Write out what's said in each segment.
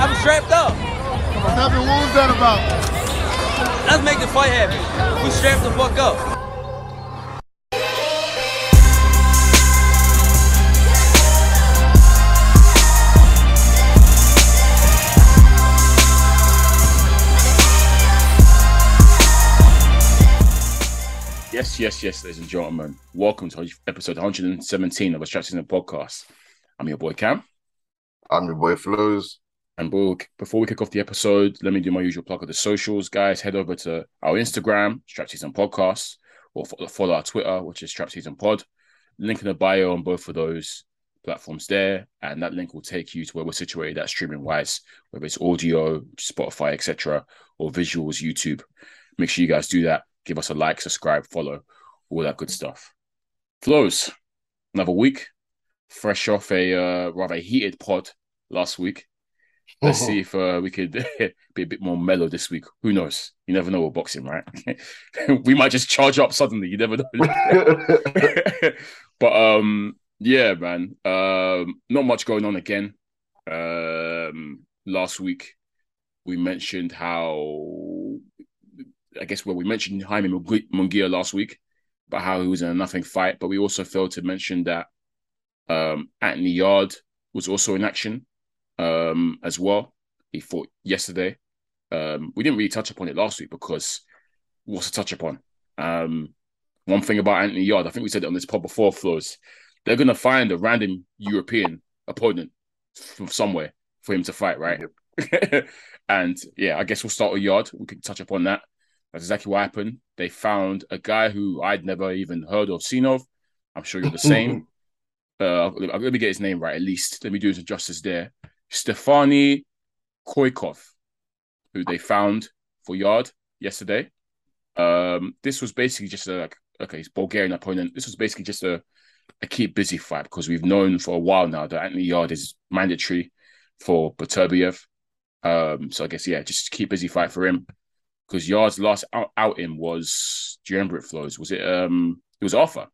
I'm strapped up. Nothing. happened? What was that about? Let's make the fight happen. We strapped the fuck up. Yes, yes, yes, ladies and gentlemen. Welcome to episode 117 of a Strap Season the podcast. I'm your boy Cam. I'm your boy Flows. And before we kick off the episode, let me do my usual plug of the socials. Guys, head over to our Instagram, Strap Season Podcast, or follow our Twitter, which is Strap Season Pod. Link in the bio on both of those platforms there. And that link will take you to where we're situated at streaming wise, whether it's audio, Spotify, etc., or visuals, YouTube. Make sure you guys do that give us a like, subscribe, follow, all that good stuff. Flows, another week, fresh off a uh, rather heated pod last week. Let's see if uh, we could be a bit more mellow this week. Who knows? You never know with boxing, right? we might just charge up suddenly. You never know. but um, yeah, man. Um, not much going on again. Um, last week we mentioned how I guess where we mentioned Jaime Munguia last week about how he was in a nothing fight, but we also failed to mention that um, Anthony Yarde was also in action um, as well. He fought yesterday. Um, we didn't really touch upon it last week because what's to touch upon? Um, one thing about Anthony Yarde, I think we said it on this pod before, Flows, they're going to find a random European opponent from somewhere for him to fight, right? Yep. and yeah, I guess we'll start with Yarde. We can touch upon that. That's exactly what happened. They found a guy who I'd never even heard of, seen of. I'm sure you're the same. uh, let me get his name right at least. Let me do some justice there. Stefani Koykov, who they found for Yarde yesterday. Um, this was basically just a like okay, he's Bulgarian opponent. This was basically just a a keep busy fight because we've known for a while now that Anthony Yarde is mandatory for Beterbiev. Um, so I guess yeah, just keep busy fight for him because Yarde's last out- outing was do you remember it flows? Was it um it was Arthur,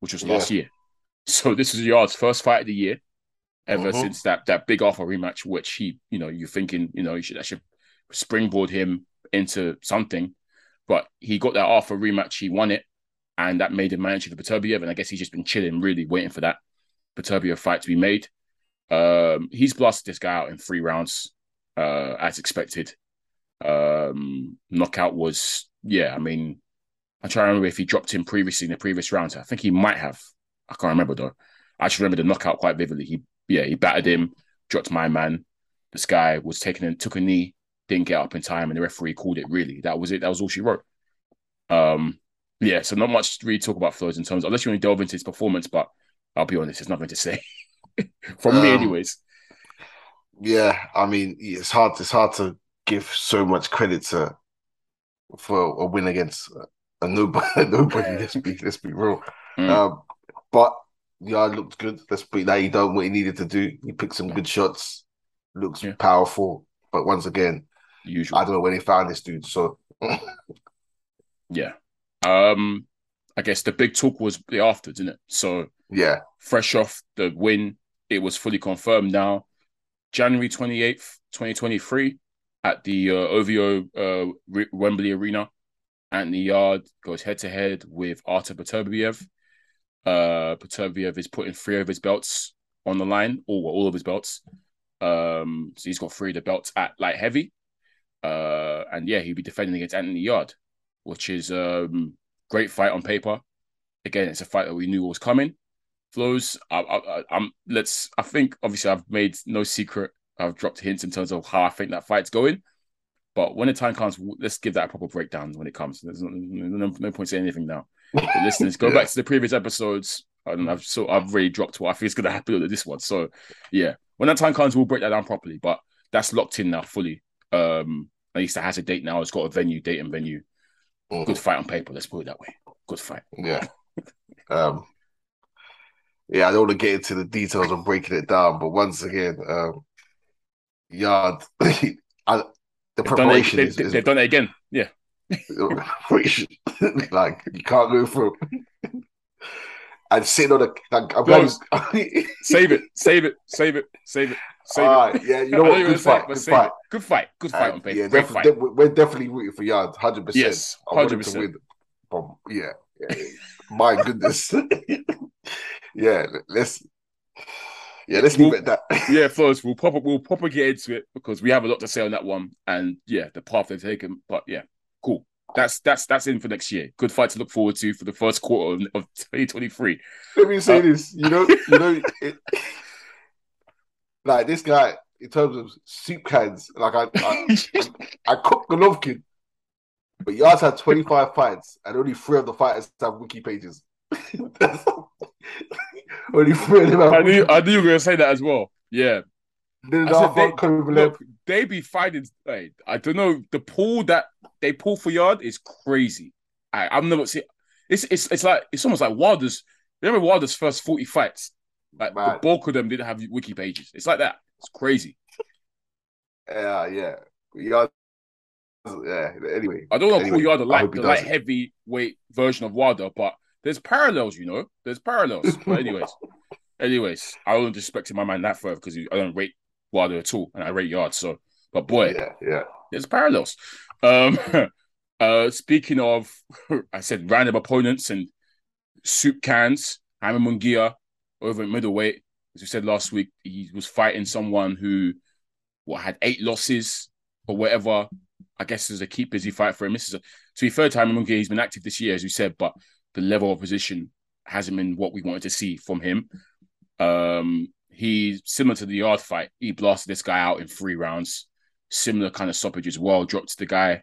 which was yeah. last year. So this is Yarde's first fight of the year ever uh-huh. since that that big Arthur rematch, which he, you know, you're thinking, you know, you should that should springboard him into something. But he got that Arthur rematch, he won it, and that made him manager for Beterbiev. And I guess he's just been chilling, really waiting for that Beterbiev fight to be made. Um, he's blasted this guy out in three rounds, uh, as expected um, knockout was, yeah, I mean, I'm trying to remember if he dropped him previously in the previous rounds. I think he might have. I can't remember though. I just remember the knockout quite vividly. He, yeah, he battered him, dropped my man. This guy was taking and took a knee, didn't get up in time, and the referee called it. Really, that was it. That was all she wrote. Um, yeah, so not much to really talk about Flows in terms, unless you want to delve into his performance. But I'll be honest, there's nothing to say from um, me, anyways. Yeah, I mean, it's hard. It's hard to give so much credit to for a win against a nobody. nobody let's be let's be real. Mm. Um, but yeah, looked good. Let's be that he done what he needed to do. He picked some good shots. Looks yeah. powerful, but once again, Usual. I don't know where they found this dude. So yeah, um, I guess the big talk was the after, didn't it? So yeah, fresh off the win, it was fully confirmed now. January twenty eighth, twenty twenty three at the uh, OVO uh, Wembley Arena. Anthony Yarde goes head to head with Artur Beterbiev. Uh, Beterbiev is putting three of his belts on the line, or all of his belts. Um, so he's got three of the belts at light heavy. Uh, and yeah, he'll be defending against Anthony Yarde, which is um great fight on paper. Again, it's a fight that we knew was coming. Flows, I, I, I'm let's. I think obviously I've made no secret I've dropped hints in terms of how I think that fight's going. But when the time comes, let's give that a proper breakdown when it comes. There's no, no, no point saying anything now. But listeners, go yeah. back to the previous episodes. I've so I've already dropped what I think is gonna happen with this one. So yeah, when that time comes, we'll break that down properly. But that's locked in now fully. Um, at least it has a date now. It's got a venue, date, and venue. Mm-hmm. Good fight on paper. Let's put it that way. Good fight. Yeah. um. Yeah, I don't want to get into the details of breaking it down, but once again, um, Yarde. I, the preparation they've done, it, they, is, they've done it again. Yeah. which like you can't go through. and sitting on the. Like, I'm he's- Save it, save it, save it, save it, save All it. yeah, you know what? Good gonna say it, fight, good fight. Good fight, good fight on Uh, yeah, definitely, fight. de- we're definitely rooting for Yarde, hundred percent. Yes, I want him 100%. to. But yeah, yeah, my goodness. yeah, let's. Yeah, let's leave it at that. yeah, first we'll proper we'll proper get into it because we have a lot to say on that one, and yeah, the path they've taken. But yeah, cool. That's that's that's in for next year. Good fight to look forward to for the first quarter of, of 2023. Let me say Uh, this. You know, you know, it, like this guy in terms of soup cans. Like I, I, I cook Golovkin, but Yarde's had twenty five fights, and only three of the fighters have wiki pages. only three of them have. I knew I knew you were gonna say that as well. Yeah, Then I said they- look, they be fighting. Like, I don't know. The pool that they pull for Yarde is crazy. I, I've never seen. It's it's it's like it's almost like Wilder's. Remember Wilder's first forty fights? Like the bulk of them didn't have wiki pages. It's like that. It's crazy. Yeah, yeah. Yards, yeah. Anyway, I don't want to Anyway, call Yarde the light the light heavyweight version of Wilder, but there's parallels. You know, there's parallels. But anyways, anyways, I don't disrespect my man that further because I don't rate Wilder at all, and I rate Yarde. So, but boy, yeah, yeah. there's parallels. Um, uh, speaking of, I said random opponents and soup cans. Jaime Munguia over at middleweight, as we said last week, he was fighting someone who what had eight losses or whatever. I guess it's a keep busy fight for him. This is a, to be fair time Munguia, he's been active this year, as we said, but the level of position hasn't been what we wanted to see from him. Um, he's similar to the Yarde fight. He blasted this guy out in three rounds similar kind of stoppage as well. Dropped the guy. I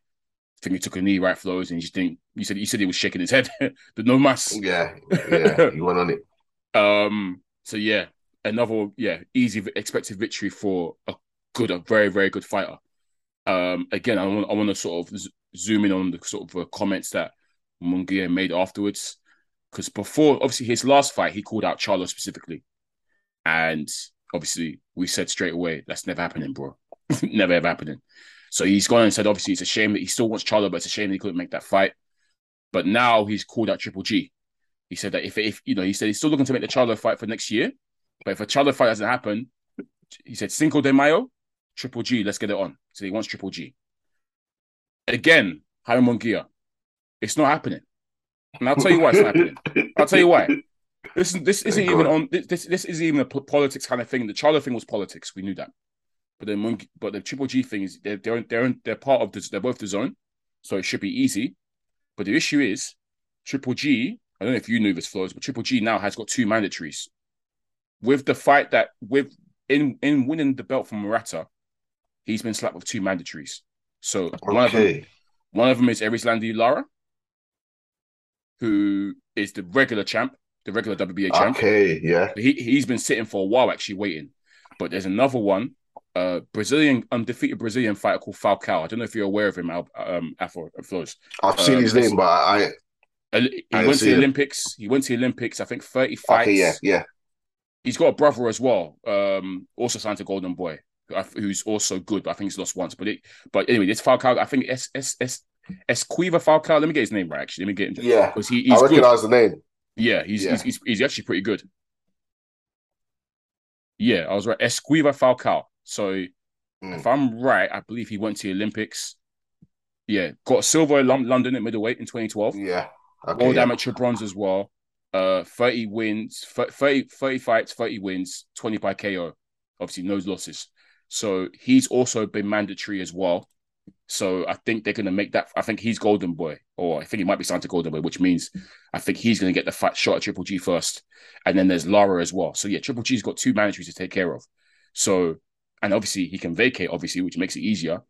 think he took a knee right flows and he just didn't. You said you said he was shaking his head. the no mass. Yeah, yeah, he went on it. Um. So yeah, another yeah easy expected victory for a good, a very very good fighter. Um. Again, I want I want to sort of zoom in on the sort of uh, comments that Munguia made afterwards, because before obviously his last fight he called out Charlo specifically, and obviously we said straight away that's never happening, bro. never ever happening. So he's gone and said, obviously, it's a shame that he still wants Charlo, but it's a shame he couldn't make that fight. But now he's called out Triple G. He said that if, if you know, he said he's still looking to make the Charlo fight for next year. But if a Charlo fight doesn't happen, he said Cinco de Mayo, Triple G, let's get it on. So he wants Triple G. Again, Jaime Munguia, it's not happening. And I'll tell you why it's not happening. I'll tell you why. This, this isn't even on this, this. Isn't even a politics kind of thing. The Charlo thing was politics. We knew that. But the but the Triple G thing is they're they're they're, they're part of this. They're both the zone, so it should be easy. But the issue is Triple G. I don't know if you knew this, Flows, but Triple G now has got two mandatories. With the fight that with in in winning the belt from Murata, he's been slapped with two mandatories. So one of them Okay. one of them is Erislandy Lara, who is the regular champ, the regular WBA champ. Okay. Yeah. He he's been sitting for a while actually waiting. But there's another one, uh Brazilian undefeated Brazilian fighter called Falcao. I don't know if you're aware of him, Al, um Afro Flows. I've seen Um, his name, but I. He I went to the. Olympics. He went to the Olympics, I think 30 fights. Okay. Yeah. Yeah. He's got a brother as well, um, also signed to Golden Boy, who's also good, but I think he's lost once. But it, but anyway, this Falcao, I think S S S Esquiva Falcao. Let me get his name right. Actually, let me get him Yeah. because he, I he's good. recognize the name. Yeah, he's, Yeah. He's, he's he's actually pretty good. Yeah, I was right. Esquiva Falcao. So Mm. if I'm right, I believe he went to the Olympics. Yeah, got silver in London at middleweight in 2012. Yeah. Okay. World yeah. amateur bronze as well. Uh, 30 wins, 30, 30 fights, 30 wins, 20 by KO. Obviously, no losses. So he's also been mandatory as well. So I think they're going to make that. I think he's Golden Boy, or I think he might be signed to Golden Boy, which means I think he's going to get the fight shot at Triple G first. And then there's Lara as well. So yeah, Triple G's got two mandatories to take care of. So, and obviously he can vacate, obviously, which makes it easier.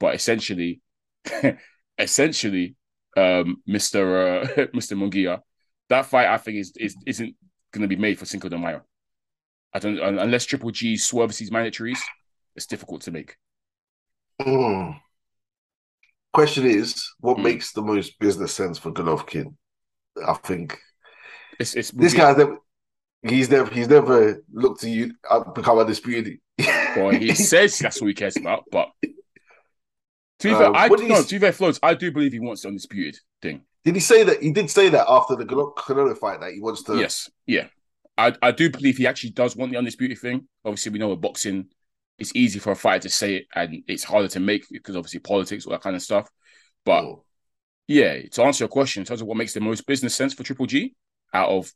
But essentially, essentially, um, Mr. Uh, Mr. Munguia, that fight I think is, is isn't going to be made for Cinco de Mayo. I don't unless Triple G swerves his mandatories, it's difficult to make. Mm. Question is, what Mm. makes the most business sense for Golovkin? I think It's it's this guy's never. He's never. He's never looked to you uh, become undisputed. Well, he says that's what he cares about, but to be Um, fair, I do no, to be fair, Floats, I do believe he wants the undisputed thing. Did he say that? He did say that after the Canelo fight that he wants to. Yes, yeah. I, I do believe he actually does want the undisputed thing. Obviously, we know with boxing, it's easy for a fighter to say it and it's harder to make because obviously politics, all that kind of stuff. But Oh. yeah, to answer your question in terms of what makes the most business sense for Triple G out of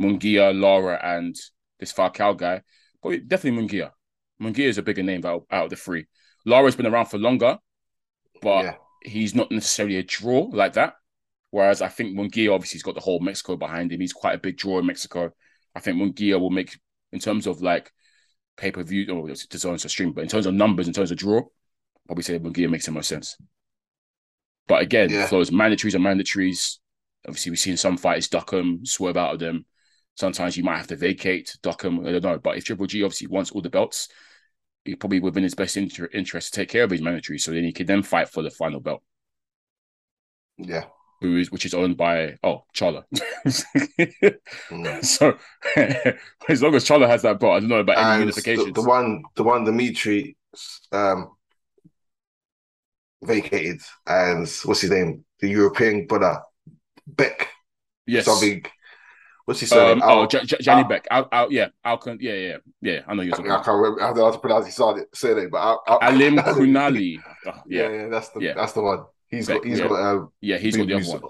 Munguia, Lara, and this Falcao guy, probably definitely Munguia. Munguia is a bigger name out, out of the three. Lara's been around for longer, but Yeah. he's not necessarily a draw like that. Whereas I think Munguia obviously he's got the whole Mexico behind him. He's quite a big draw in Mexico. I think Munguia will make in terms of like pay per view or on to stream, but in terms of numbers, in terms of draw, probably say Munguia makes the most sense. But again, Yeah. those mandatories are mandatories. Obviously, we've seen some fighters duck them, swerve out of them. Sometimes you might have to vacate, duck them. I don't know. But if Triple G obviously wants all the belts, he probably within his best inter- interest to take care of his mandatories, so then he can then fight for the final belt, Yeah. Who is which is owned by oh Charlo. Mm. so as long as Charlo has that belt, I don't know about any And the, unifications. the one, the one Dimitri um, vacated, and what's his name? The European brother Beck. yes. Something. What's his surname? Um, oh, J- J- Johnny Al- Beck. Al, Al, yeah, Alcon. Yeah, yeah, yeah. I know you're I talking can't about remember. I don't know how to pronounce his surname- surname, but Al- Alim Kunali. Oh, Yeah, yeah, yeah, that's the Yeah. that's the one. He's Beck, got he's yeah. got um, yeah. He's got the other one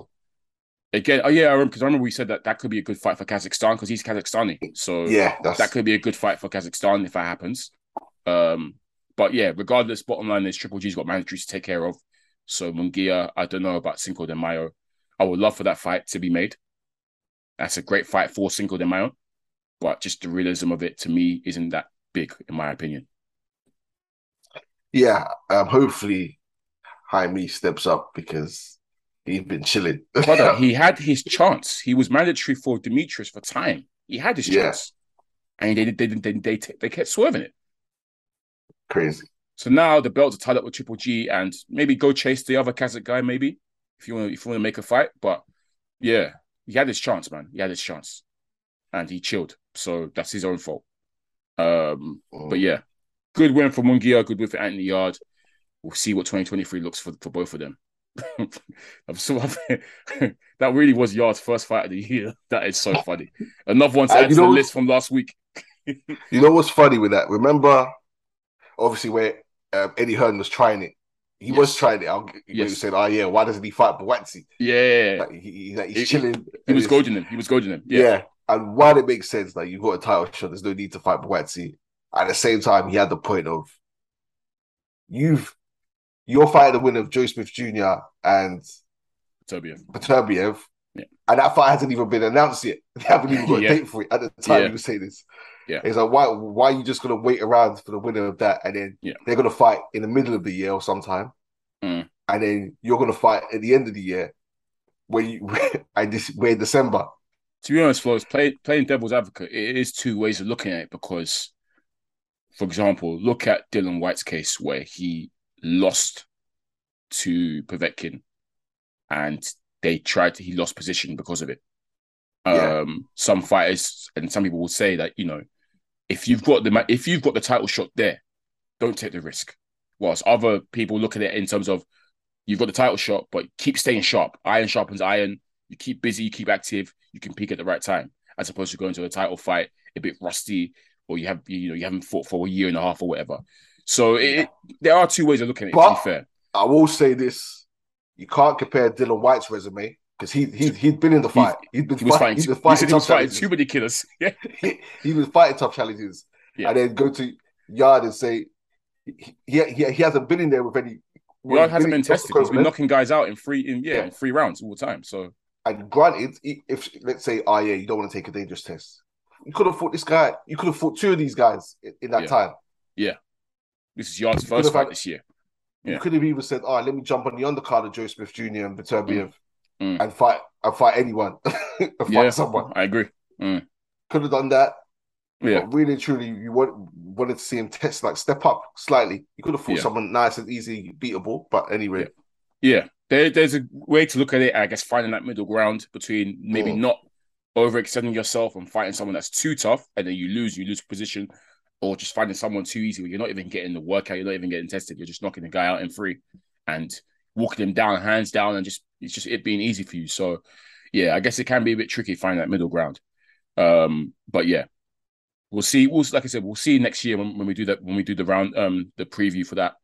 again. Oh yeah, I remember because I remember we said that that could be a good fight for Kazakhstan because he's Kazakhstani. So Yeah, that's that could be a good fight for Kazakhstan if that happens. Um, but yeah, regardless, bottom line is Triple G's got mandatories to take care of. So Munguia, I don't know about Cinco de Mayo. I would love for that fight to be made. That's a great fight for Cinco de Mayo, but just the realism of it to me isn't that big, in my opinion. yeah. Um, hopefully, Jaime steps up because he's been chilling. Brother, he had his chance. He was mandatory for Demetrius for time. He had his Yeah. chance, and they they they they, they, kept swerving it. Crazy. So now the belts are tied up with Triple G, and maybe go chase the other Kazakh guy, maybe if you want if you want to make a fight. But yeah, he had his chance, man. He had his chance, and he chilled. So that's his own fault. Um, but yeah, good win for Munguia, good win for Anthony Yarde. We'll see what 2023 looks for for both of them. I'm so that really was Yarde's first fight of the year. That is so funny. Another one to add you to the know- list from last week. You know what's funny with that? Remember, obviously, where um, Eddie Hearn was trying it. He was trying it. I'll, yes. Yes. He said, "Oh yeah, why doesn't he fight Buatsi? Yeah, Like, he, he- like, he's He- chilling. he was and goading him. He was goading him. Yeah. Yeah, and while it makes sense, like you've got a title shot, there's no need to fight Buatsi. At the same time, he had the point of you've you're fighting the winner of Joe Smith Jr. and Tobia. Beterbiev, Yeah. and that fight hasn't even been announced yet. They haven't even got a Yeah. date for it at the time Yeah. he was saying this. Yeah. It's like why why are you just gonna wait around for the winner of that and then Yeah. they're gonna fight in the middle of the year or sometime, Mm. and then you're gonna fight at the end of the year where you and this we're December. To be honest, Flows, play, playing devil's advocate, it is two ways of looking at it because, for example, look at Dillian Whyte's case where he lost to Povetkin and they tried to, he lost position because of it. Yeah. Um, some fighters and some people will say that, you know, if you've got the if you've got the title shot there, don't take the risk. Whilst other people look at it in terms of you've got the title shot, but keep staying sharp. Iron sharpens iron. You keep busy, you keep active, you can peak at the right time, as opposed to going to a title fight a bit rusty, or you have you know you haven't fought for a year and a half or whatever. So it, it- there are two ways of looking at it. But- to be fair, I will say this: you can't compare Dillian Whyte's resume because he he he'd been in the fight. He'd been he was fighting. fighting. He'd been He fighting he was fighting too many killers. Yeah, he, he was fighting tough challenges, Yeah. and then go to Yarde and say he he, he, he hasn't been in there with any. Yarde hasn't been tested. He's been knocking guys out in three in yeah, Yeah. in three rounds all the time. So And granted, he- if let's say, oh yeah, you don't want to take a dangerous test, you could have fought this guy. You could have fought two of these guys in, in that Yeah. time. This is Yarde's first fight had- this year. You could have even said, "Oh, let me jump on the undercard of Joe Smith Jr. and Beterbiev Mm. and fight and fight anyone, and fight Yeah, someone." I agree. Could have done that. Yeah, But really, truly, you want, wanted to see him test, like step up slightly. You could have fought Yeah. someone nice and easy, beatable. But anyway, Yeah, there, there's a way to look at it. I guess finding that middle ground between maybe Mm. not overextending yourself and fighting someone that's too tough, and then you lose, you lose position, or just finding someone too easy where you're not even getting the workout, you're not even getting tested, you're just knocking the guy out in free, and walking him down, hands down, and just it's just it being easy for you. So yeah, I guess it can be a bit tricky finding that middle ground. Um, but yeah, we'll see. We'll like I said, we'll see next year when, when we do that when we do the round um the preview for that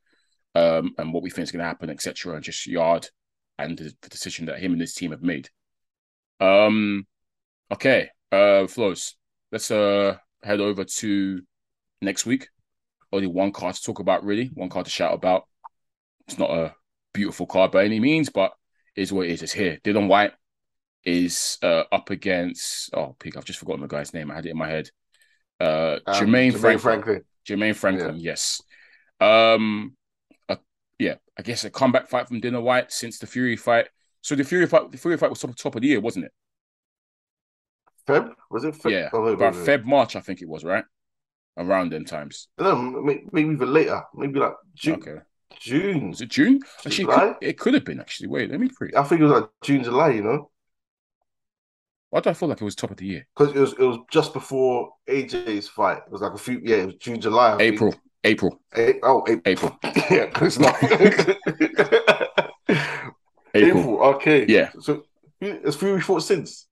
um and what we think is going to happen, etc. And just Yarde and the, the decision that him and his team have made. Um, okay, uh, flows. Let's uh head over to next week. Only one card to talk about, really. One card to shout about. It's not a beautiful card by any means, but is what it is. It's here. Dillian Whyte is uh, up against. Oh, peak! I've just forgotten the guy's name. I had it in my head. Uh, um, Jermaine, Jermaine Franklin. Franklin. Jermaine Franklin. Yeah. Yes. Um. Uh, yeah. I guess a comeback fight from Dillian Whyte since the Fury fight. So the Fury fight, the Fury fight was top, top of the year, wasn't it? Feb was it? Feb? Yeah, oh, about Feb March, I think it was right around them times. No, maybe even later. Maybe like June. Okay. June. Was it June? Actually, it could, it could, have been. Actually, wait, let me pre. I think it was like June, July. You know. Why do I feel like it was top of the year? Because it was it was just before AJ's fight. It was like a few. Yeah, it was June, July. I April. Think. April. A- oh, a- April. yeah, it's not. April. April. Okay. Yeah. So has Fury fought since?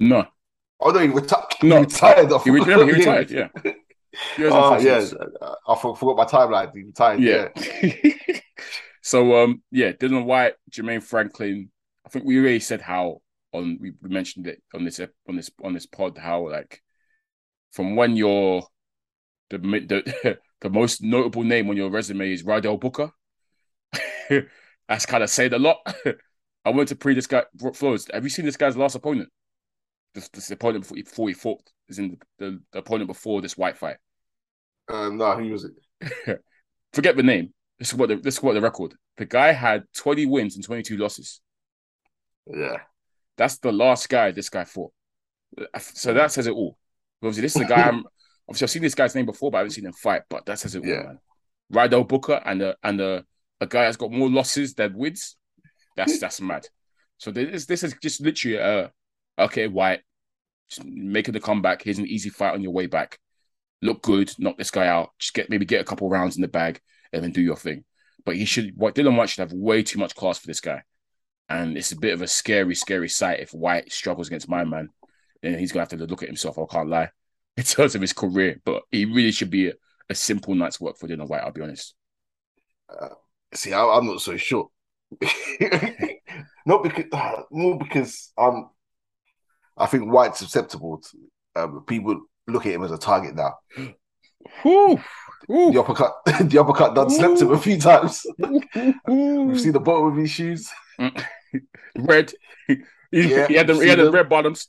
No. Oh no, he, reti- he retired. He, re- he retired. Yeah. Oh yeah, I forgot my timeline. He retired. Yeah. yeah. so um, yeah, Dillian Whyte, Jermaine Franklin. I think we already said how on we mentioned it on this on this on this pod how like from when you're the the the most notable name on your resume is Rydell Booker. That's kind of said a lot. I went to pre this guy Flores. Have you seen this guy's last opponent? This, this opponent before he, before he fought is in the, the, the, opponent before this white fight. Uh, no, who was it? Forget the name. This is what the this is what the record. The guy had twenty wins and twenty two losses. Yeah, that's the last guy this guy fought. So that says it all. Obviously, this is the guy. I'm obviously I've seen this guy's name before, but I haven't seen him fight. But that says it yeah. all, man. Rydell Booker and a and a, a guy that's got more losses than wins. That's that's mad. So this this is just literally a okay, just making the comeback. Here's an easy fight on your way back. Look good, knock this guy out. Just get maybe get a couple rounds in the bag and then do your thing. But he should what Dillian Whyte should have way too much class for this guy. And it's a bit of a scary, scary sight if Whyte struggles against my man. Then he's gonna have to look at himself, I can't lie, in terms of his career. But he really should be a, a simple night's work for Dillian Whyte, I'll be honest. Uh, see, I, am not so sure. not because uh, more because I'm I think Whyte's susceptible to um, people look at him as a target now. Ooh, ooh. The uppercut, the uppercut done slept him a few times. We've seen the bottom of his shoes. Red. He, yeah, he had the he had the red bottoms.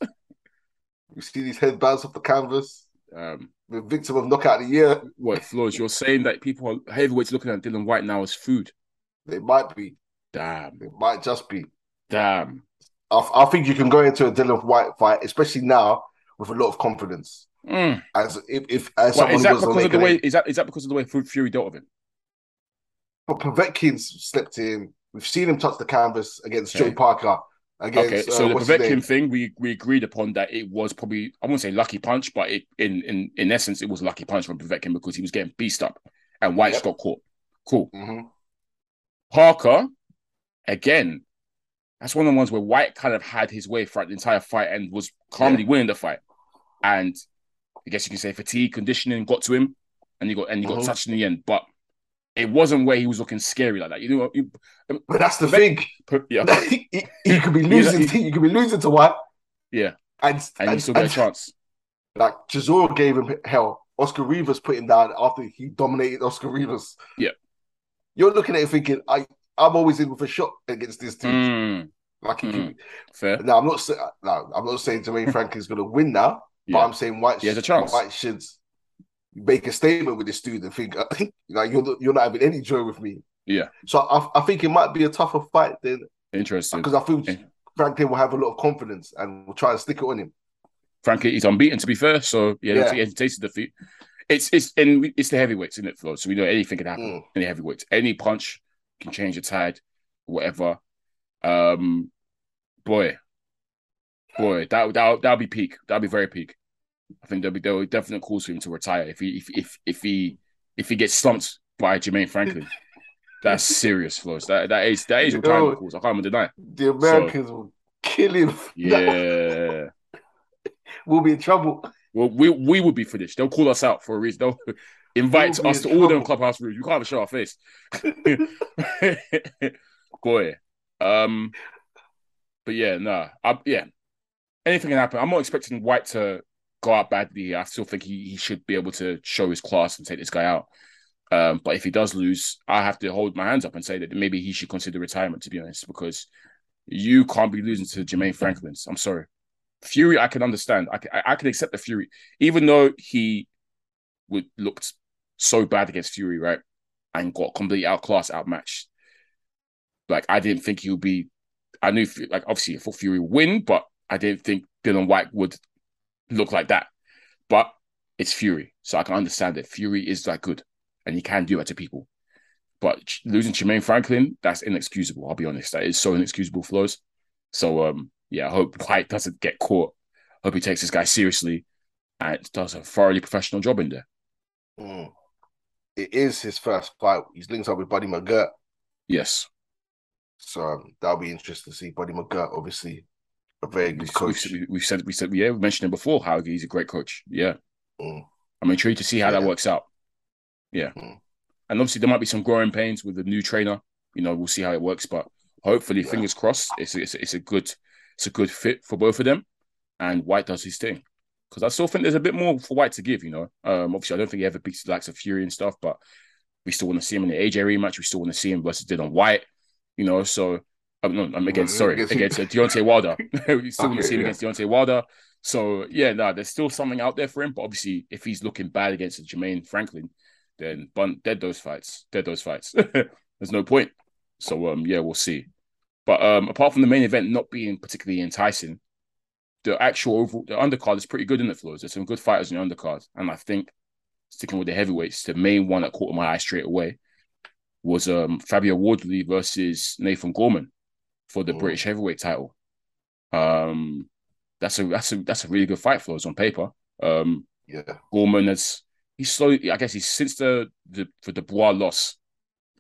We see these head bounce off the canvas. Um, the victim of knockout of the year. What Flores? You're saying that people are heavyweights looking at Dillian Whyte now as food. They might be. Damn. It might just be. Damn. I, I think you can go into a Dillian Whyte fight, especially now, with a lot of confidence. Mm. As if, if as well, is that because of the way is that is that because of the way Fury dealt with him? But Povetkin's slipped in. We've seen him touch the canvas against okay. Joe Parker. Against, okay, so uh, the Povetkin thing, we we agreed upon that it was probably I won't say lucky punch, but it in in in essence it was lucky punch from Povetkin because he was getting beast up and Whyte yep. got caught. Cool. Mm-hmm. Parker, again, that's one of the ones where Whyte kind of had his way throughout the entire fight and was calmly yeah. winning the fight. And I guess you can say fatigue, conditioning got to him, and he got and he got uh-huh. touched in the end. But it wasn't where he was looking scary like that. You know, you, but that's the thing. Yeah, he, he, could be losing. he, he could be losing to Whyte. Yeah, and and, and you still get a chance. Like Chisora gave him hell. Oscar Rivas put him down after he dominated Oscar Rivas. Yeah, you're looking at it thinking, I I'm always in with a shot against this team. Mm. Like mm. Fair. Now I'm not saying no, I'm not saying Jermaine Franklin's going to win now, yeah. but I'm saying Whyte. He has a chance. Whyte should make a statement with this dude and think like you're you're not having any joy with me. Yeah. So I, I think it might be a tougher fight than interesting because I think yeah. Franklin will have a lot of confidence and will try and stick it on him. Franklin, he's unbeaten to be fair, so yeah, yeah. he hasn't tasted defeat. It's it's and it's the heavyweights, isn't it, Flo? So we know anything can happen mm. in the heavyweights. Any punch can change the tide, whatever. Um, boy, boy, that that that'll be peak. That'll be very peak. I think there'll be there'll be definite calls for him to retire if he if if if he if he gets slumped by Jermaine Franklin. That's serious, Flows. That that is that is retirement calls. I can't even deny. The Americans will kill him. Yeah. we'll be in trouble. Well, we we would be finished. They'll call us out for a reason. They'll invite us to all them clubhouse rooms. We can't even show our face. Boy. Um but yeah, nah. I, yeah. Anything can happen. I'm not expecting Whyte to go out badly. I still think he, he should be able to show his class and take this guy out. Um, but if he does lose, I have to hold my hands up and say that maybe he should consider retirement, to be honest, because you can't be losing to Jermaine Franklin's. I'm sorry. Fury, I can understand. I can, I, can accept the Fury, even though he looked so bad against Fury, right, and got completely outclassed, outmatched. Like I didn't think he would be. I knew, like obviously, thought Fury win, but I didn't think Dillian Whyte would look like that. But it's Fury, so I can understand that Fury is that good, and he can do that to people. But losing Jermaine Franklin, that's inexcusable. I'll be honest, that is so inexcusable, flows. So um, yeah, I hope Whyte doesn't get caught. hope he takes this guy seriously and does a thoroughly professional job in there. Mm. It is his first fight. He's linked up with Buddy McGirt. Yes, So um, that'll be interesting to see. Buddy McGirt, obviously, a very good coach. we've, we've said we said yeah, we mentioned him before how he's a great coach. Yeah, Mm. I'm intrigued to see how that works out. Yeah, Mm. and obviously there might be some growing pains with the new trainer. You know, we'll see how it works, but hopefully, Yeah. fingers crossed, it's it's it's a good it's a good fit for both of them, and Whyte does his thing. Because I still think there's a bit more for Whyte to give. You know, um, obviously I don't think he ever beats the likes of Fury and stuff, but we still want to see him in the AJ rematch. We still want to see him versus Dillian Whyte. You know, so um, no, I'm against sorry Against- uh, Deontay Wilder. we still want to see him yeah. against Deontay Wilder. So yeah, no, there's still something out there for him. But obviously, if he's looking bad against Jermaine Franklin, then bun dead those fights. Dead those fights. there's no point. So um, yeah, we'll see. But um, apart from the main event not being particularly enticing, the actual overall the undercard is pretty good in the flows. There's some good fighters in the undercard, and I think sticking with the heavyweights, the main one that caught my eye straight away was um Fabio Wardley versus Nathan Gorman for the Mm. British heavyweight title. Um, that's a that's a that's a really good fight flows on paper. Um, Yeah. Gorman has he's slowly, I guess he's since the the for Dubois loss,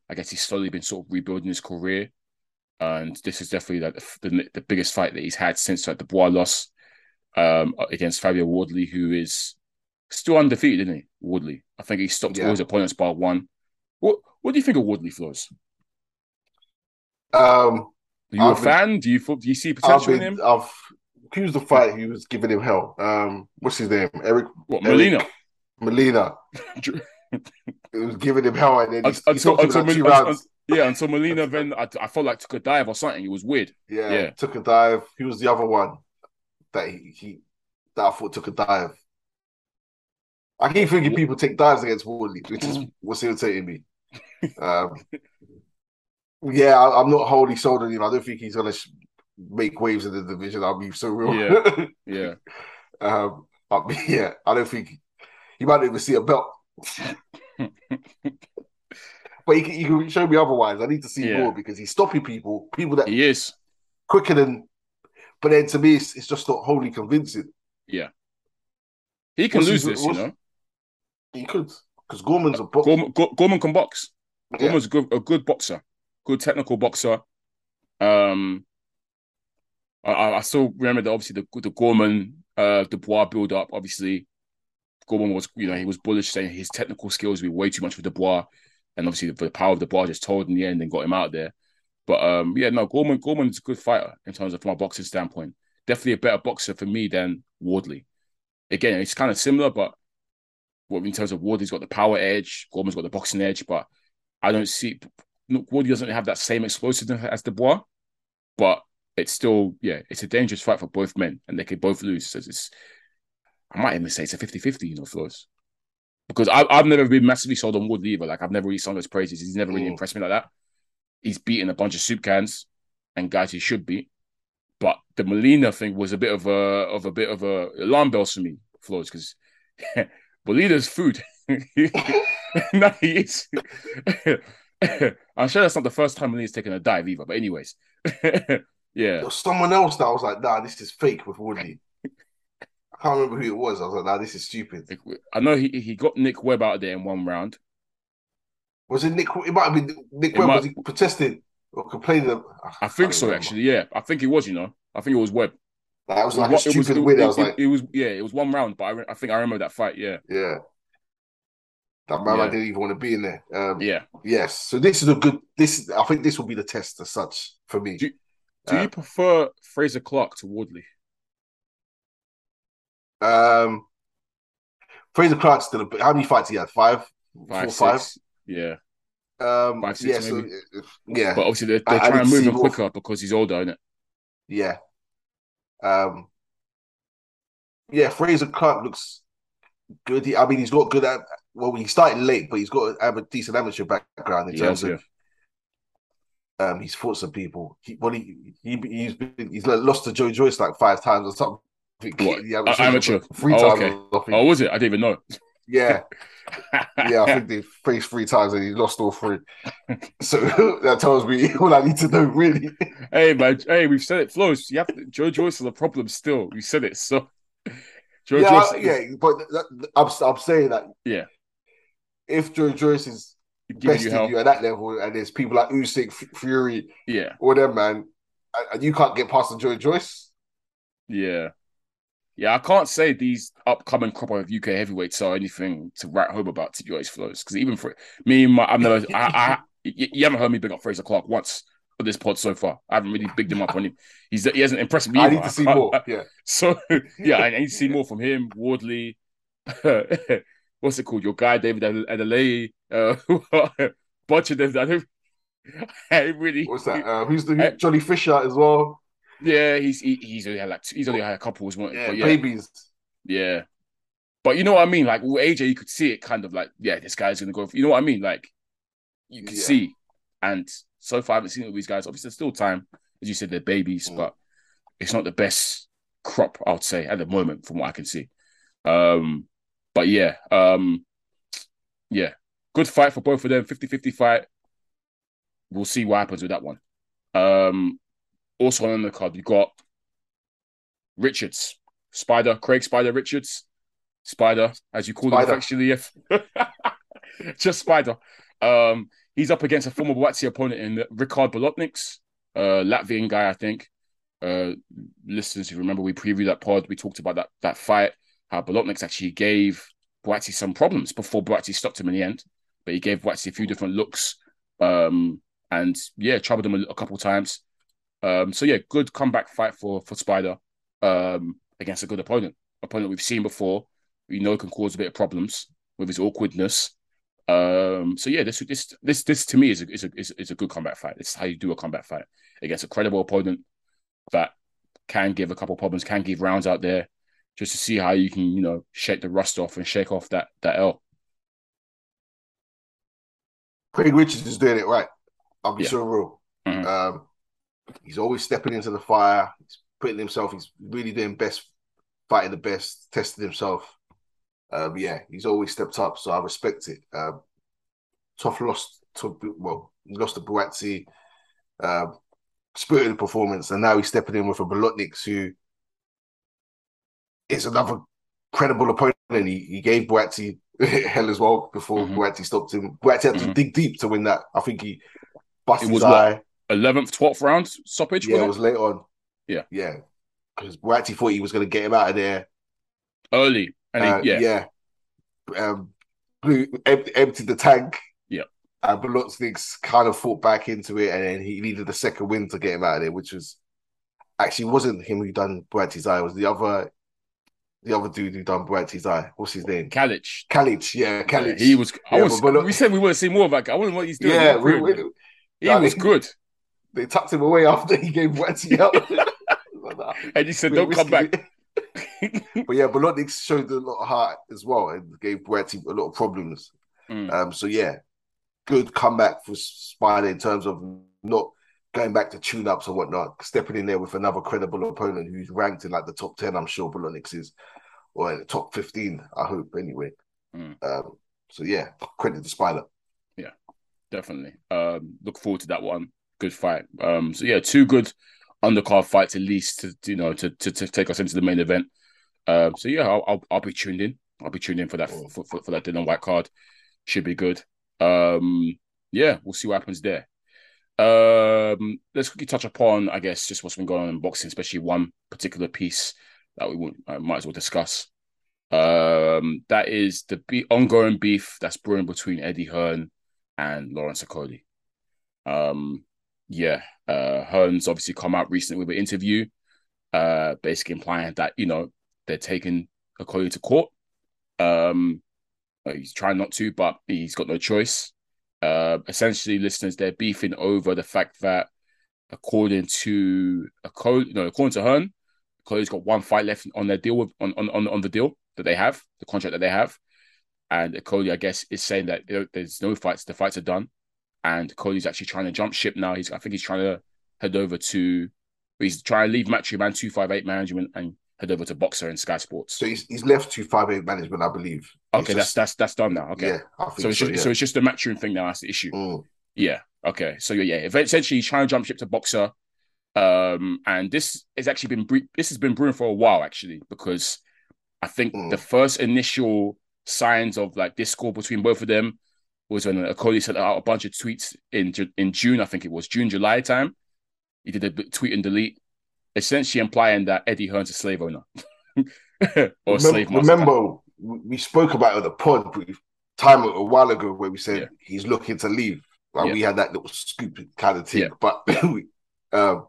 I guess he's slowly been sort of rebuilding his career, and this is definitely like the the, the biggest fight that he's had since like Dubois loss, um, against Fabio Wardley, who is still undefeated, isn't he? Wardley, I think he stopped Yeah. all his opponents by one. What what do you think of Wardley flows? Um, Are you a I've been- fan? Do you do you see potential in him? I've who's the fight he was giving him hell? Um, what's his name? Eric What Molina? Molina. It was giving him hell, and then he, he Until, stopped him until, in like two yeah, until Molina then I, I felt like took a dive or something. It was weird. Yeah, Yeah. took a dive. He was the other one that he, he that I thought took a dive. I keep thinking people take dives against Wardley, which is what's irritating me. Um, yeah, I, am not wholly sold on him. I don't think he's gonna sh- make waves in the division. I'll be so real. Yeah. Yeah. um, but yeah, I don't think he might even see a belt. but he can, he can show me otherwise. I need to see Yeah. more because he's stopping people, people that He is. quicker than. But then to me, it's, it's just not wholly convincing. Yeah, he can What's lose his- this, you know. He could because Gorman's a boxer. Gorman, Gorman can box. Yeah. Gorman's a good, a good boxer, good technical boxer. Um, I- I, still remember that obviously the the Gorman uh Dubois build up. Obviously, Gorman was you know he was bullish saying his technical skills would be way too much for Dubois, and obviously the, the power of Dubois just told in the end and got him out there. But um, yeah, no, Gorman Gorman's a good fighter in terms of from a boxing standpoint. Definitely a better boxer for me than Wardley. Again, it's kind of similar, but well, in terms of Wardley's got the power edge, Gorman's got the boxing edge, but I don't see Wardley doesn't have that same explosiveness as Dubois, but it's still yeah, it's a dangerous fight for both men, and they could both lose. So it's I might even say it's a 50-50, you know, Flores. Because I, I've never been massively sold on Wardley either. Like I've never really sung his praises. He's never really Mm. impressed me like that. He's beaten a bunch of soup cans and guys he should beat. But the Molina thing was a bit of a of a bit of a alarm bells for me, Flores, because Molina's food. no, he is. I'm sure that's not the first time Molina's taken a dive either. But anyways, yeah, There was someone else that I was like, nah, this is fake with Wardley. I can't remember who it was. I was like, nah, this is stupid. I know he he got Nick Webb out of there in one round. Was it Nick? It might have been Nick. It Webb. might- Was he protesting or complaining? I think so, remember. actually. Yeah, I think it was. You know, I think it was Webb. That it was It like was, a it was- stupid it- win. I was like, it was yeah, it was one round, but I, re- I think I remember that fight. Yeah, yeah. That man, I didn't even want to be in there. Um, yeah. Yes. So this is a good. This I think this will be the test as such for me. Do- Do Uh, you prefer Frazer Clarke to Wardley? Um, Frazer Clarke's still a bit. How many fights he had? Five, Five, Four, five? six. Yeah, Um, Five, six, yeah. Maybe. uh, yeah, but obviously they're, they're trying to move him quicker because he's older, isn't it? yeah. Um, yeah. Frazer Clarke looks good. He, I mean, he's got good at. Well, he started late, but he's got a, a decent amateur background in He terms has, of. Um, he's fought some people. He, well, he, he he's been, he's lost to Joe Joyce like five times or something. What? Uh, amateur? three Oh, times. okay. Oh, was it? I didn't even know. Yeah, yeah. I think they faced three times and he lost all three. So that tells me all I need to know, really. hey man, hey, we've said it. Flows. You have to, Joe Joyce is a problem still. We said it. So Joe yeah, Joyce, I- yeah. But that, I'm I'm saying that Yeah. if Joe Joyce is you besting help. you at that level, and there's people like Usyk, Fury, Yeah, or them man, and- and you can't get past the Joe Joyce. yeah, yeah. I can't say these upcoming crop of UK heavyweights are anything to write home about to Joyce Flows because even for me, my, I've never, I, I, you, you haven't heard me big up Frazer Clarke once on this pod so far. I haven't really bigged him up on him. He's he hasn't impressed me. I either. need to see more. Yeah, So yeah, I need to see more from him, Wardley. What's it called? Your guy David Adeleye. Uh, bunch of them. I don't. I really. what's that? Uh, who's the Eh. Johnny Fisher as well? Yeah, he's he, he's only had like two, he's only had a couple as well. Yeah, yeah, babies. yeah. But you know what I mean? Like with AJ, you could see it kind of like, yeah, this guy's gonna go. For, you know what I mean? Like you could Yeah. see. And so far, I haven't seen it with these guys. Obviously, there's still time, as you said, they're babies, Mm. but it's not the best crop, I would say, at the moment, from what I can see. Um, but yeah, um, yeah, good fight for both of them. 50-50 fight. We'll see what happens with that one. Um, also on the card, you got Richards, Spider, Craig Spider Richards, Spider, as you call him Spider. affectionately, if just Spider. Um, he's up against a former Buatsi opponent in Ricard Bolotniks, uh, Latvian guy, I think. Uh, listeners, if you remember, we previewed that pod. We talked about that that fight. How Bolotniks actually gave Buatsi some problems before Buatsi stopped him in the end. But he gave Buatsi a few different looks, um, and yeah, troubled him a, a couple times. Um, so yeah, good comeback fight for for Spider um, against a good opponent, opponent we've seen before. We know can cause a bit of problems with his awkwardness. Um, so yeah, this this this this to me is a is a is, is a good combat fight. This is how you do a combat fight against a credible opponent that can give a couple problems, can give rounds out there, just to see how you can you know shake the rust off and shake off that that L. Craig Richards is doing it right. I'll be Yeah. so real. Mhm. Um, he's always stepping into the fire. He's putting himself. He's really doing best, fighting the best, testing himself. Um, yeah, he's always stepped up, so I respect it. Um, tough loss to well, lost to Buatsi, um, spirited performance, and now he's stepping in with a Bolotniks who is another credible opponent. He, he gave Buatsi hell as well before Mhm. Buatsi stopped him. Buatsi had to Mhm. dig deep to win that. I think he bust It his was what, eye. Eleventh, twelfth round stoppage. Yeah, it wasn't late on. Yeah. yeah, because Buatsi thought he was going to get him out of there. early, and Uh, he, yeah, yeah. Um, blew, em- emptied the tank. Yeah. And Bolotniks kind of fought back into it, and then he needed the second win to get him out of there, which was actually wasn't him who done Buatsi's eye. It was the other, the other dude who done Buatsi's eye. What's his name? Calic. Calic. Yeah, Calic. Yeah, he was. I Yeah, was. but- we said we want to see more of that guy. I wonder what he's doing. Yeah, we, we- he I was good, they tucked him away after he gave Buatsi out. Like, nah. and he said, "Don't come back." but yeah, Bolotniks showed a lot of heart as well and gave Buatsi a lot of problems. Mm. Um, so yeah, good comeback for Spider in terms of not going back to tune ups and whatnot, stepping in there with another credible opponent who's ranked in like the top ten. I'm sure Bolotniks is, or in the top fifteen. I hope anyway. Mm. Um, so yeah, credit to Spider. Yeah, definitely. Um, look forward to that one. Good fight. Um, so yeah, two good undercard fights at least to you know to to, to take us into the main event. Um, so yeah, I'll, I'll I'll be tuned in. I'll be tuned in for that for, for, for that Dillian Whyte card. Should be good. Um, yeah, we'll see what happens there. Um, let's quickly touch upon, I guess, just what's been going on in boxing, especially one particular piece that we uh, might as well discuss. Um, that is the be- ongoing beef that's brewing between Eddie Hearn and Lawrence Okolie. Um, yeah, uh, Hearn's obviously come out recently with an interview, uh, basically implying that you know they're taking Okolie to court. Um, he's trying not to, but he's got no choice. Uh, essentially, listeners, they're beefing over the fact that, according to you know, according to Hearn, Okolie's got one fight left on their deal with on on on the deal that they have, the contract that they have, and Okolie, I guess, is saying that there's no fights, the fights are done, and Okolie's actually trying to jump ship now. He's, I think, he's trying to head over to, he's trying to leave Matchroom and Two Five Eight Management and head over to Boxxer and Sky Sports. So he's he's left Two Five Eight Management, I believe. Okay, that's that's that's done now. Okay, Yeah, I so it's so. just yeah. so it's just the Matchroom thing now. That's the issue. Mm. Yeah. Okay. So yeah, yeah. Essentially, he's trying to jump ship to Boxxer, um, and this has actually been bre- this has been brewing for a while actually because I think Mm. the first initial signs of like discord between both of them was when Okolie sent out a bunch of tweets in in June. I think it was June July time. He did a tweet and delete, essentially implying that Eddie Hearn's a slave owner or a slave remember, master. remember, we spoke about it on the pod brief time a while ago where we said Yeah. he's looking to leave. Like Yeah. we had that little scoop kind of thing, Yeah. but we, um,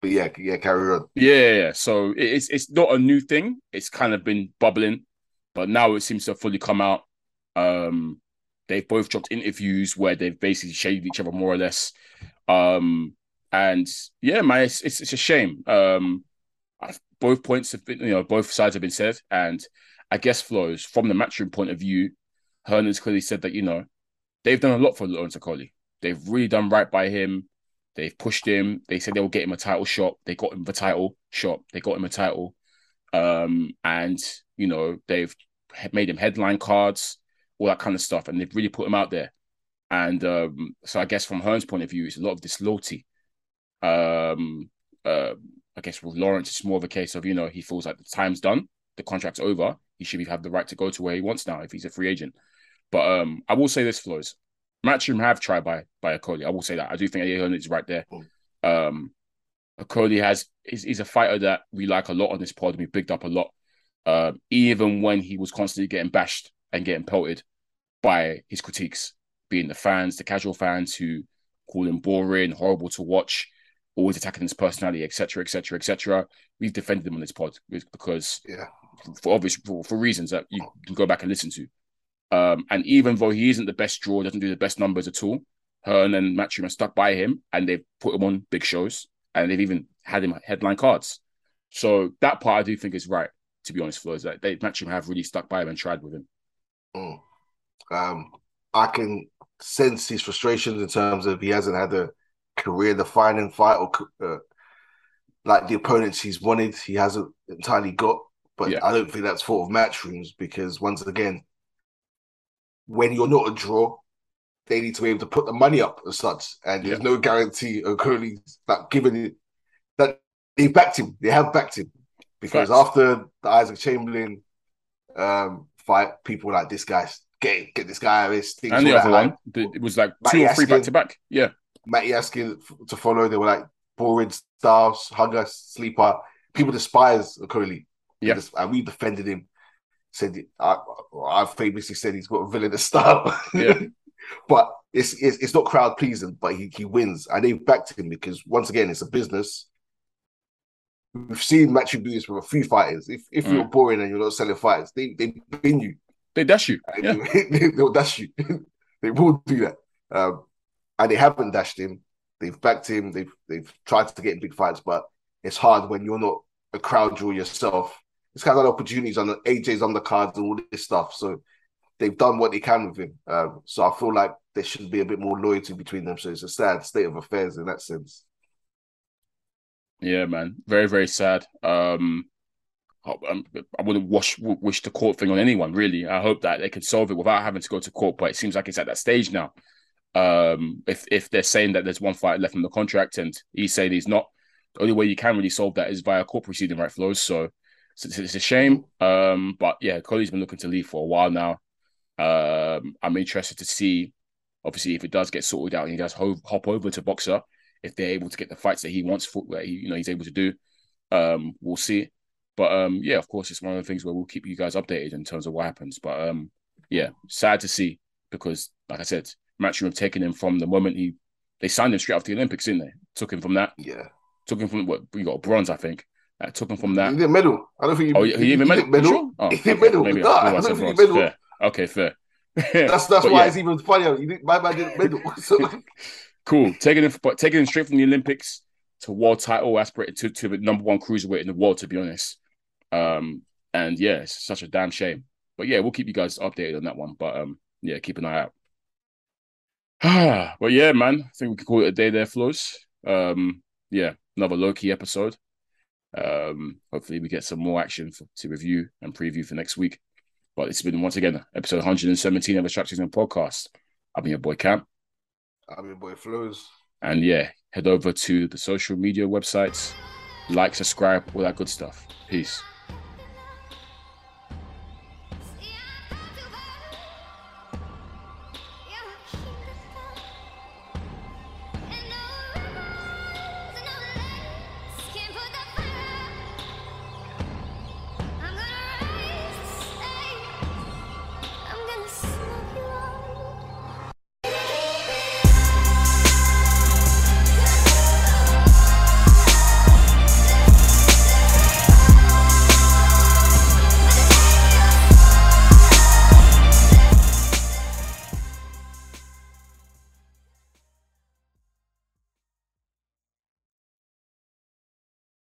but yeah, yeah, carry on. Yeah, yeah. So it's it's not a new thing. It's kind of been bubbling, but now it seems to have fully come out. Um, they've both dropped interviews where they've basically shaded each other more or less. Um, and yeah, man, it's it's, it's a shame. Um, both points have been, you know, both sides have been said, and I guess flows from the matchroom point of view. Hearn has clearly said that you know they've done a lot for Lawrence Okolie. They've really done right by him. They've pushed him. They said they will get him a title shot. They got him the title shot. They got him a title. Um, and you know they've made him headline cards, all that kind of stuff, and they've really put him out there. And um, so I guess from Hearn's point of view, it's a lot of disloyalty. Um, uh, I guess with Lawrence, it's more of a case of you know he feels like the time's done, the contract's over. He should have the right to go to where he wants now if he's a free agent. But um, I will say this, Flows. Matchroom have tried by by Okolie. I will say that. I do think Eddie Hearn is right there. Um, Okolie has is he's a fighter that we like a lot on this pod. We picked up a lot, um, even when he was constantly getting bashed and getting pelted by his critiques, being the fans, the casual fans who call him boring, horrible to watch, always attacking his personality, etc., etc., etc. We've defended him on this pod because Yeah, for obvious for, for reasons that you can go back and listen to. Um, and even though he isn't the best draw, doesn't do the best numbers at all, Hearn and Matchroom are stuck by him and they've put him on big shows and they've even had him headline cards. So that part I do think is right, to be honest, Flo, is that they Matchroom have really stuck by him and tried with him. Mm. Um, I can sense his frustrations in terms of he hasn't had a career-defining fight or uh, like the opponents he's wanted. He hasn't entirely got, but Yeah. I don't think that's fault of matchrooms because once again, when you're not a draw, they need to be able to put the money up as such, and there's no guarantee of Okolie that given it that they backed him. They have backed him because Facts. after the Isaac Chamberlain um, fight, people like this guy's get get this guy out of his things. And the other like, one, it was like Matty two or three Askin. back to back. Yeah. Matty Askin to follow. They were like boring stars, hugger, sleeper. People despise. They Yeah. and we defended him. Said I, I famously said he's got a villainous style. Yeah. but it's, it's it's not crowd pleasing. But he he wins, and they've backed him because once again, it's a business. We've seen Matthew do this with a few fighters. If if Mm. you're boring and you're not selling fights, they they bin you. They dash you. Yeah. they, will dash you. they will do that. Um, and they haven't dashed him. They've backed him. They've they've tried to get big fights, but it's hard when you're not a crowd draw yourself. It's kind of opportunities on the AJ's undercards and all this stuff. So they've done what they can with him. Um, so I feel like there should be a bit more loyalty between them. So it's a sad state of affairs in that sense. Yeah, man. Very, very sad. Um, I, I'm- wouldn't wish wish the court thing on anyone, really. I hope that they can solve it without having to go to court, but it seems like it's at that stage now. Um, if if they're saying that there's one fight left in the contract and he's saying he's not, the only way you can really solve that is via court proceeding, right, Flows? So it's, it's a shame. Um, but yeah, Okolie's been looking to leave for a while now. Um, I'm interested to see Obviously, if it does get sorted out and he does ho- hop over to Boxxer, if they're able to get the fights that he wants, for, that he, you know, he's able to do, um, we'll see. But um, yeah, of course, it's one of the things where we'll keep you guys updated in terms of what happens. But um, yeah, sad to see because, like I said, Matchroom have taken him from the moment he they signed him straight after the Olympics, didn't they? Took him from that. Yeah. Took him from what we got bronze, I think. Uh, took him from that. He didn't medal. I don't think he, Oh, he, he didn't medal. medal. Sure? Oh, he medal. Maybe Nah, I, I I don't think he medal. Fair. Okay, fair. That's that's But why yeah. it's even funnier. He didn't, my man didn't medal. So, cool. Taking him, but taking it straight from the Olympics to world title aspirate to, to the number one cruiserweight in the world, to be honest. Um, and yeah, it's such a damn shame. But yeah, we'll keep you guys updated on that one. But um, yeah, keep an eye out. but yeah, man, I think we can call it a day there, Flows. Um, yeah, another low key episode. Um, hopefully we get some more action for, to review and preview for next week. But it's been once again episode 117 of the Strap Season podcast. I've been your boy Cam. I mean, boy, flows. And yeah, head over to the social media websites, like, subscribe, all that good stuff. Peace.